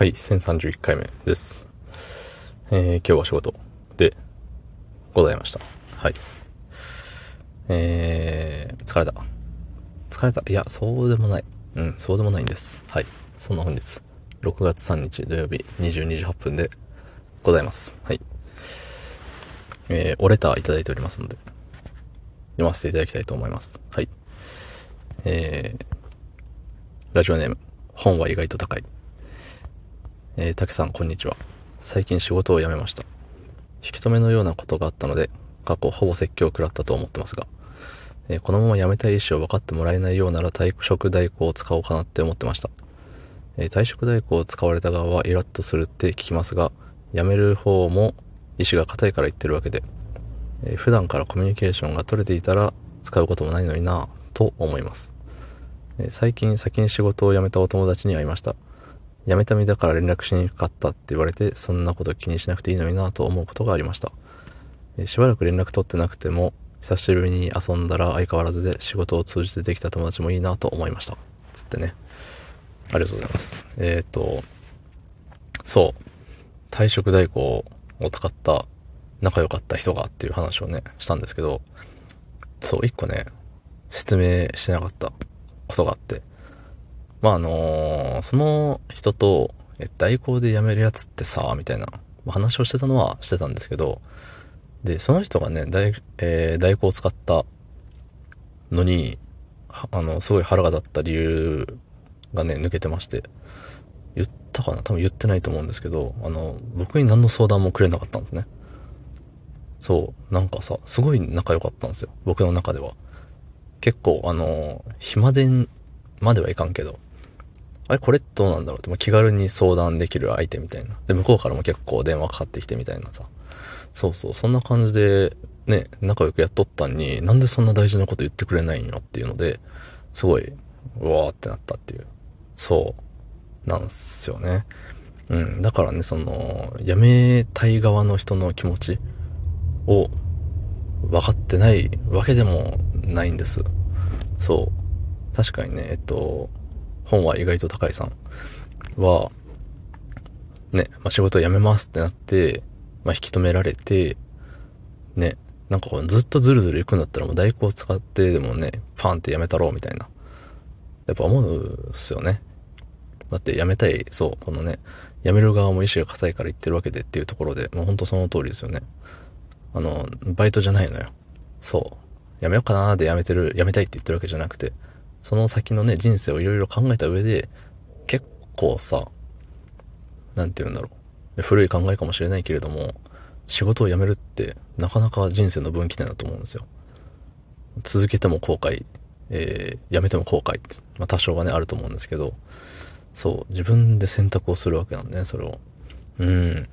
はい、1031回目です。えー、今日は仕事でございました。はい。えー、疲れた。疲れた？いや、そうでもない。うん、そうでもないんです。はい。そんな本日、6月3日土曜日22時8分でございます。はい。えー、おレターいただいておりますので、読ませていただきたいと思います。はい。えー、ラジオネーム、本は意外と高い。えー、竹さん、こんにちは。最近仕事を辞めました。引き止めのようなことがあったので、過去ほぼ説教を食らったと思ってますが、えー、このまま辞めたい意思を分かってもらえないようなら退職代行を使おうかなって思ってました。えー、退職代行を使われた側はイラッとするって聞きますが、辞める方も意志が固いから言ってるわけで、えー、普段からコミュニケーションが取れていたら使うこともないのになぁと思います。最近先に仕事を辞めたお友達に会いました。辞めた身だから連絡しにくかったって言われて、そんなこと気にしなくていいのになと思うことがありました。しばらく連絡取ってなくても、久しぶりに遊んだら相変わらずで仕事を通じてできた友達もいいなと思いました。つってね。ありがとうございます。えっ、ー、と、そう。退職代行を使った仲良かった人がっていう話をね、したんですけど、そう、一個ね、説明してなかったことがあって、まああのー、その人と、え、代行で辞めるやつってさ、みたいな話をしてたのはしてたんですけど、で、その人がね、代、えー、代行を使ったのに、あの、すごい腹が立った理由がね、抜けてまして、言ったかな？多分言ってないと思うんですけど、あの、僕に何の相談もくれなかったんですね。そう、なんかさ、すごい仲良かったんですよ。僕の中では。結構、あの、暇でまではいかんけど、あれこれどうなんだろうって、気軽に相談できる相手みたいな。で、向こうからも結構電話かかってきてみたいなさ。そうそう、そんな感じで、ね、仲良くやっとったんに、なんでそんな大事なこと言ってくれないんよっていうので、すごい、うわーってなったっていう。そう、なんすよね。うん、だからね、その、辞めたい側の人の気持ちを分かってないわけでもないんです。そう。確かにね、えっと、本は意外と高いさんは、ね、まあ、仕事辞めますってなって、まあ、引き止められて、ね、なんかこうずっとズルズル行くんだったらもう代行を使ってでもね、パンって辞めたろうみたいな。やっぱ思うっすよね。だって辞めたい、そう、このね、辞める側も意志が固いから言ってるわけでっていうところで、もうほんとその通りですよね。あの、バイトじゃないのよ。そう。辞めようかなーで辞めてる、辞めたいって言ってるわけじゃなくて、その先のね、人生をいろいろ考えた上で、結構さ、なんて言うんだろう。古い考えかもしれないけれども、仕事を辞めるってなかなか人生の分岐点だと思うんですよ。続けても後悔、えー、辞めても後悔って、まあ多少はね、あると思うんですけど、そう、自分で選択をするわけなんでね、それを。うん。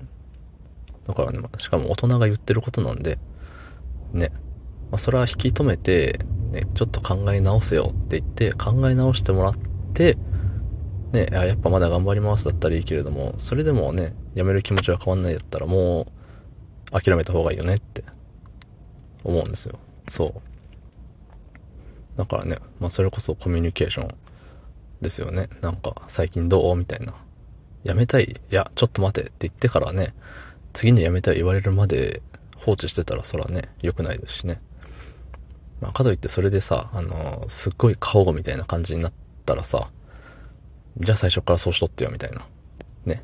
だからね、しかも大人が言ってることなんで、ね、まあ、それは引き止めて、ね、ちょっと考え直せよって言って考え直してもらって、ね、やっぱまだ頑張りますだったらいいけれども、それでもね、やめる気持ちが変わんないだったらもう諦めた方がいいよねって思うんですよ。そう。だからね、まあそれこそコミュニケーションですよね。なんか最近どうみたいな。やめたいいや、ちょっと待てって言ってからね、次にやめたい言われるまで放置してたらそれはね、良くないですしね。まあ、かといってそれでさ、あの、すっごい過保護みたいな感じになったらさ、じゃあ最初からそうしとってよみたいな。ね。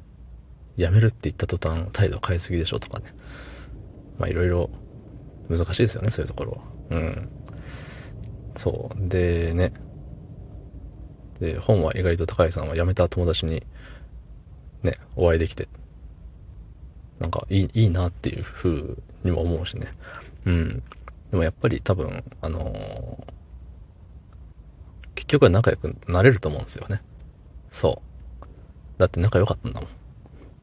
やめるって言った途端態度変えすぎでしょとかね。まあいろいろ難しいですよね、そういうところは。うん。そう。でね。で、本は意外と高井さんは辞めた友達にね、お会いできて、なんかいい、いいなっていう風にも思うしね。うん。でもやっぱり多分、あのー、結局は仲良くなれると思うんですよね。そう。だって仲良かったんだもん。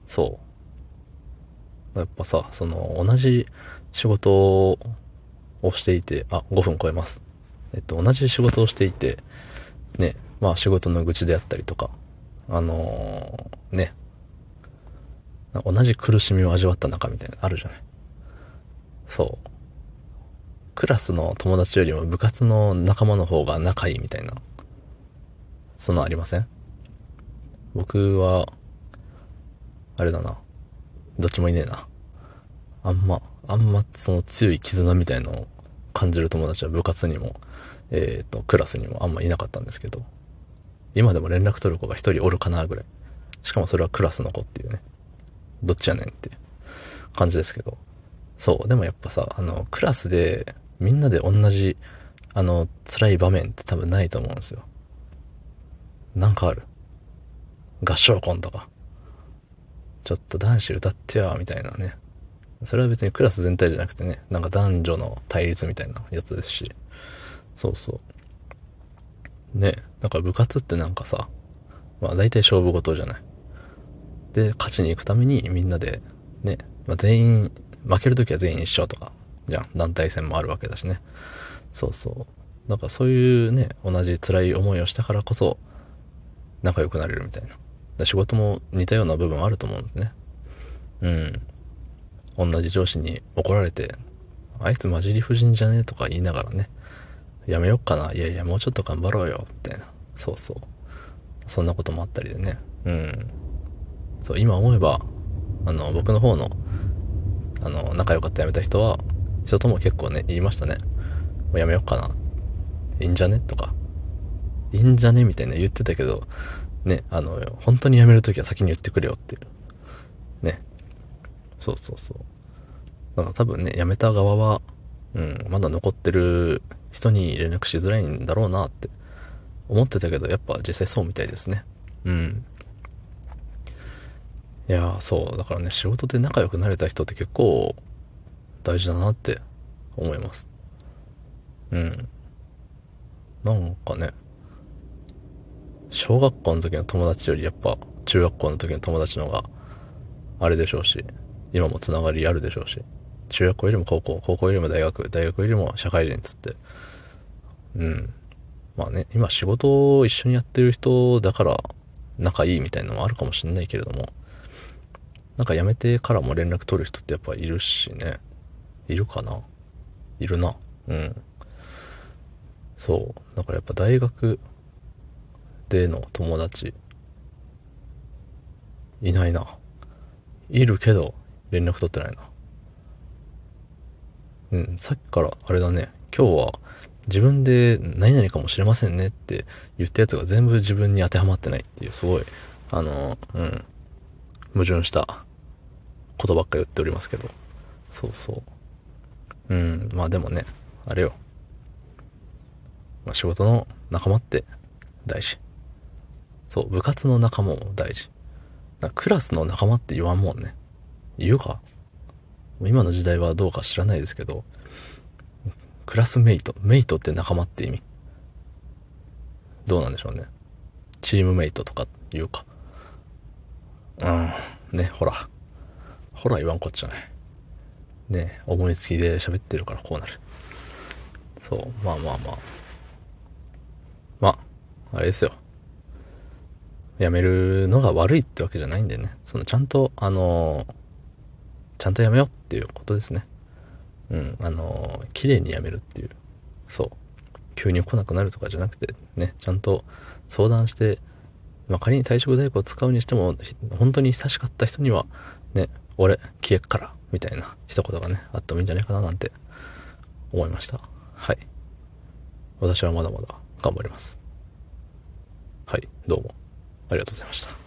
そう。やっぱさ、その、同じ仕事をしていて、あ、5分超えます。えっと、同じ仕事をしていて、ね、まあ仕事の愚痴であったりとか、あのー、ね、同じ苦しみを味わった仲みたいなのあるじゃない。そう。クラスの友達よりも部活の仲間の方が仲いいみたいな、そんなありません？僕は、あれだな。どっちもいねえな。あんま、あんまその強い絆みたいのを感じる友達は部活にも、えっ、ー、と、クラスにもあんまいなかったんですけど、今でも連絡取る子が一人おるかなぐらい。しかもそれはクラスの子っていうね。どっちやねんって感じですけど。そう。でもやっぱさ、あの、クラスでみんなで同じ、あの、辛い場面って多分ないと思うんですよ。なんかある。合唱コンとか。ちょっと男子歌ってよ、みたいなね。それは別にクラス全体じゃなくてね、なんか男女の対立みたいなやつですし。そうそう。ね、だか部活ってなんかさ、まあ大体勝負事じゃない。で、勝ちに行くためにみんなで、ね、まあ、全員、負けるときは全員一緒とか、じゃん。団体戦もあるわけだしね。そうそう。だかそういうね、同じ辛い思いをしたからこそ、仲良くなれるみたいな。仕事も似たような部分あると思うんですね。うん。同じ上司に怒られて、あいつ混じり夫人じゃねえとか言いながらね、やめよっかな。いやいや、もうちょっと頑張ろうよ。みたいな。そうそう。そんなこともあったりでね。うん。そう、今思えば、あの、僕の方の、あの、仲良かった辞めた人は、人とも結構ね、言いましたね。もうやめよっかな。いいんじゃね？とか。いいんじゃね？みたいな言ってたけど、ね、あの、本当に辞めるときは先に言ってくれよっていう。ね。そうそうそう。だから多分ね、辞めた側は、うん、まだ残ってる人に連絡しづらいんだろうなって思ってたけど、やっぱ実際そうみたいですね。うん。いやそう、だからね、仕事で仲良くなれた人って結構大事だなって思います。うん。なんかね、小学校の時の友達よりやっぱ中学校の時の友達の方があれでしょうし、今もつながりあるでしょうし、中学校よりも高校、高校よりも大学、大学よりも社会人つって、うん。まあね、今仕事を一緒にやってる人だから仲いいみたいなのもあるかもしんないけれども、なんか辞めてからも連絡取る人ってやっぱいるしね。いるかな？いるな。うん。そう。だからやっぱ大学での友達、いないな。いるけど、連絡取ってないな。うん、さっきからあれだね。今日は自分で何々かもしれませんねって言ったやつが全部自分に当てはまってないっていう、すごい、あの、うん、矛盾したことばっか言っておりますけど。そうそう。うん、まあでもね、あれよ。まあ、仕事の仲間って大事。そう、部活の仲間も大事。クラスの仲間って言わんもんね。言うか？今の時代はどうか知らないですけど、クラスメイト。メイトって仲間って意味。どうなんでしょうね。チームメイトとか言うか。うん。ね、ほら。ほら言わんこっちゃない。ね、思いつきで喋ってるからこうなる。そう、まあまあまあ。まあ、あれですよ。辞めるのが悪いってわけじゃないんでね。そのちゃんと、あのちゃんと辞めようっていうことですね。うん、あの綺麗に辞めるっていう。そう。急に来なくなるとかじゃなくて、ね、ちゃんと相談して、まあ、仮に退職代行を使うにしても、本当に親しかった人には、ね、俺、消えっから、みたいな一言がね、あってもいいんじゃないかななんて思いました。はい。私はまだまだ頑張ります。はい、どうも。ありがとうございました。